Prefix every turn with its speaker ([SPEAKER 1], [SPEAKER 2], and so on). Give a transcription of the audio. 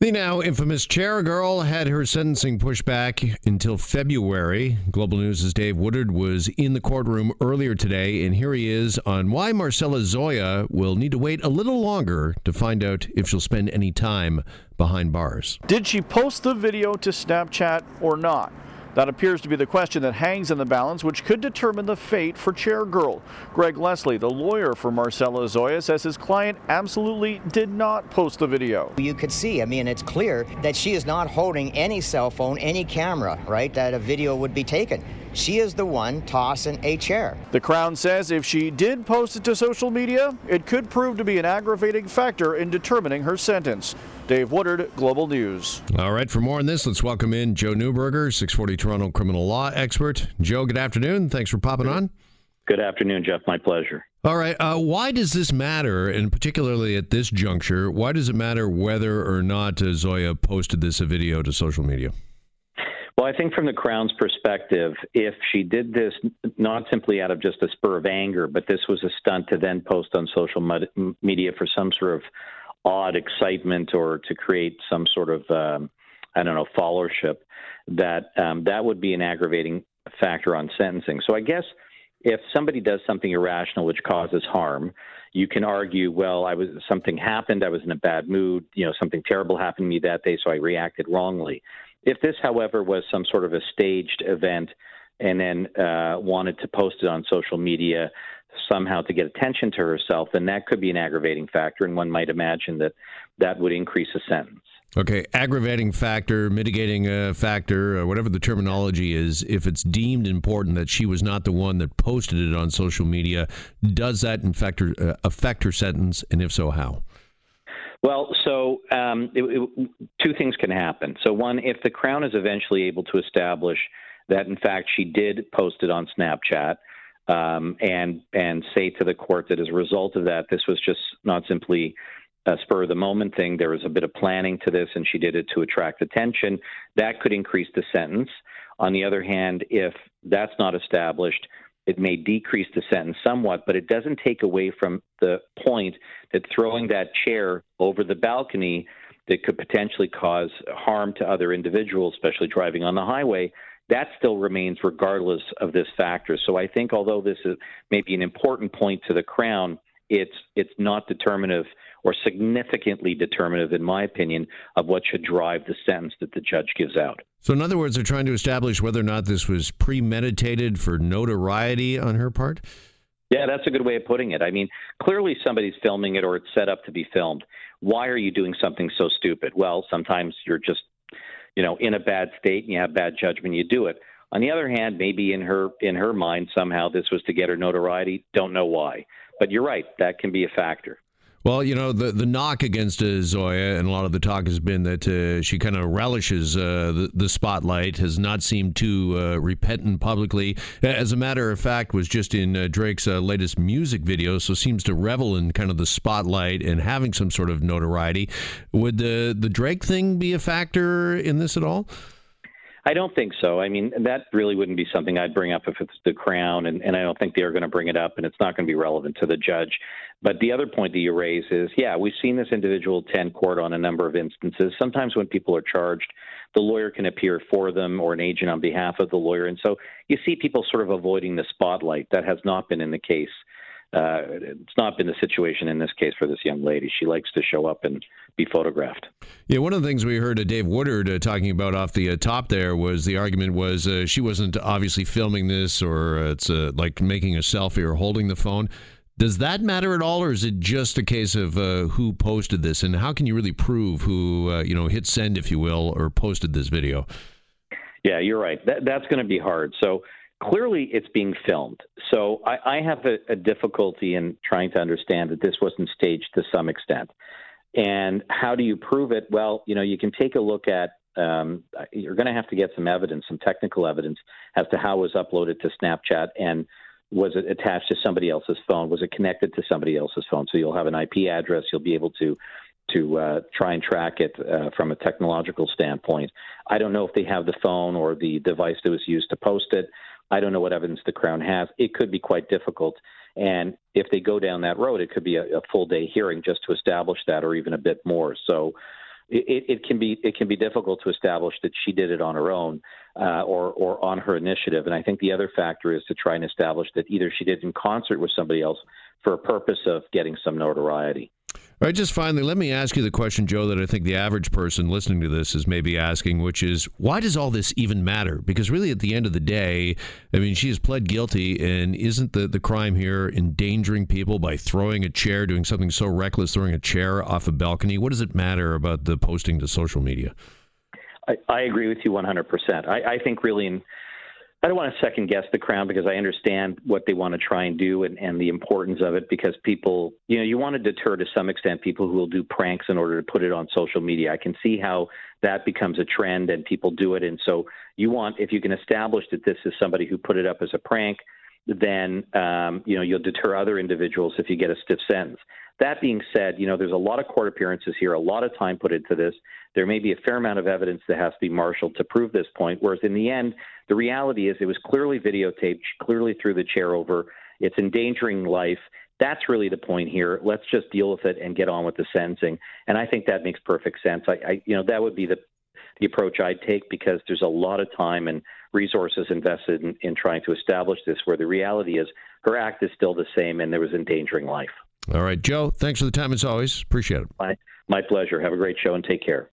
[SPEAKER 1] The now infamous chair girl had her sentencing pushed back until February. Global News' Dave Woodard was in the courtroom earlier today, and here he is on why Marcella Zoia will need to wait a little longer to find out if she'll spend any time behind bars.
[SPEAKER 2] Did she post the video to Snapchat or not? That appears to be the question that hangs in the balance, which could determine the fate for Chair Girl. Greg Leslie, the lawyer for Marcella Zoia, says his client absolutely did not post the video.
[SPEAKER 3] You could see, I mean, it's clear that she is not holding any cell phone, any camera, right, that a video would be taken. She is the one tossing a chair.
[SPEAKER 2] The Crown says if she did post it to social media, it could prove to be an aggravating factor in determining her sentence. Dave Woodard, Global News.
[SPEAKER 1] All right, for more on this, let's welcome in Joe Neuberger, 640 Toronto criminal law expert. Joe, good afternoon. Thanks for popping on.
[SPEAKER 4] Good afternoon, Jeff. My pleasure.
[SPEAKER 1] All right. Uh, why does this matter, and particularly at this juncture, why does it matter whether or not uh, Zoia posted this video to social media?
[SPEAKER 4] I think from the Crown's perspective, if she did this not simply out of just a spur of anger, but this was a stunt to then post on social media for some sort of odd excitement or to create some sort of, um, I don't know, followership, that um, that would be an aggravating factor on sentencing. So I guess if somebody does something irrational which causes harm, you can argue, well, I was something happened, I was in a bad mood, you know, something terrible happened to me that day, so I reacted wrongly. If this, however, was some sort of a staged event and then uh, wanted to post it on social media somehow to get attention to herself, then that could be an aggravating factor, and one might imagine that that would increase a sentence.
[SPEAKER 1] Okay, aggravating factor, mitigating uh, factor, uh, whatever the terminology is, if it's deemed important that she was not the one that posted it on social media, does that in fact uh, affect her sentence, and if so, how?
[SPEAKER 4] Well, so um, it, it, two things can happen. So, one, if the Crown is eventually able to establish that, in fact, she did post it on Snapchat, um, and and say to the court that as a result of that, this was just not simply a spur of the moment thing. There was a bit of planning to this, and she did it to attract attention. That could increase the sentence. On the other hand, if that's not established, it may decrease the sentence somewhat, but it doesn't take away from the point that throwing that chair over the balcony that could potentially cause harm to other individuals, especially driving on the highway, that still remains regardless of this factor. So I think although this is maybe an important point to the Crown, it's it's not determinative or significantly determinative, in my opinion, of what should drive the sentence that the judge gives out.
[SPEAKER 1] So, in other words, they're trying to establish whether or not this was premeditated for notoriety on her part?
[SPEAKER 4] Yeah, that's a good way of putting it. I mean, clearly somebody's filming it or it's set up to be filmed. Why are you doing something so stupid? Well, sometimes you're just, you know, in a bad state and you have bad judgment, you do it. On the other hand, maybe in her in her mind somehow this was to get her notoriety. Don't know why, but you're right. That can be a factor.
[SPEAKER 1] Well, you know, the, the knock against uh, Zoia, and a lot of the talk has been that uh, she kind of relishes uh, the, the spotlight, has not seemed too uh, repentant publicly. As a matter of fact, was just in uh, Drake's uh, latest music video, so seems to revel in kind of the spotlight and having some sort of notoriety. Would the, the Drake thing be a factor in this at all?
[SPEAKER 4] I don't think so. I mean, that really wouldn't be something I'd bring up if it's the Crown, and, and I don't think they're going to bring it up, and it's not going to be relevant to the judge. But the other point that you raise is, yeah, we've seen this individual attend court on a number of instances. Sometimes when people are charged, the lawyer can appear for them or an agent on behalf of the lawyer, and so you see people sort of avoiding the spotlight. That has not been in the case uh, it's not been the situation in this case for this young lady. She likes to show up and be photographed.
[SPEAKER 1] Yeah, one of the things we heard uh, Dave Woodard uh, talking about off the uh, top there was the argument was uh, she wasn't obviously filming this or uh, it's like making a selfie or holding the phone. Does that matter at all, or is it just a case of who posted this, and how can you really prove who you know hit send, if you will, or posted this video?
[SPEAKER 4] Yeah, you're right. That, that's going to be hard. So clearly it's being filmed. So I, I have a, a, difficulty in trying to understand that this wasn't staged to some extent. And how do you prove it? Well, you know, you can take a look at. Um, you're going to have to get some evidence, some technical evidence, as to how it was uploaded to Snapchat and was it attached to somebody else's phone? Was it connected to somebody else's phone? So you'll have an IP address. You'll be able to to uh, try and track it uh, from a technological standpoint. I don't know if they have the phone or the device that was used to post it. I don't know what evidence the Crown has. It could be quite difficult. And if they go down that road, it could be a, a full day hearing just to establish that or even a bit more. So it, it, can be it can be difficult to establish that she did it on her own uh, or or on her initiative. And I think the other factor is to try and establish that either she did in concert with somebody else for a purpose of getting some notoriety.
[SPEAKER 1] All right, just finally, let me ask you the question, Joe, that I think the average person listening to this is maybe asking, which is why does all this even matter? Because really, at the end of the day, I mean, she has pled guilty, and isn't the, the crime here endangering people by throwing a chair, doing something so reckless, throwing a chair off a balcony? What does it matter about the posting to social media?
[SPEAKER 4] I, I agree with you 100%. I, I think really in I don't want to second guess the crown because I understand what they want to try and do and, and the importance of it because people, you know, you want to deter to some extent people who will do pranks in order to put it on social media. I can see how that becomes a trend and people do it. And so you want, if you can establish that this is somebody who put it up as a prank, then, um, you know, you'll deter other individuals if you get a stiff sentence. That being said, you know, there's a lot of court appearances here, a lot of time put into this. There may be a fair amount of evidence that has to be marshaled to prove this point. Whereas in the end, the reality is it was clearly videotaped, clearly threw the chair over. It's endangering life. That's really the point here. Let's just deal with it and get on with the sentencing. And I think that makes perfect sense. I, I you know, that would be the the approach I'd take because there's a lot of time and resources invested in, in trying to establish this. Where the reality is, her act is still the same, and there was endangering life.
[SPEAKER 1] All right, Joe, thanks for the time as always. Appreciate it.
[SPEAKER 4] My, my pleasure. Have a great show and take care.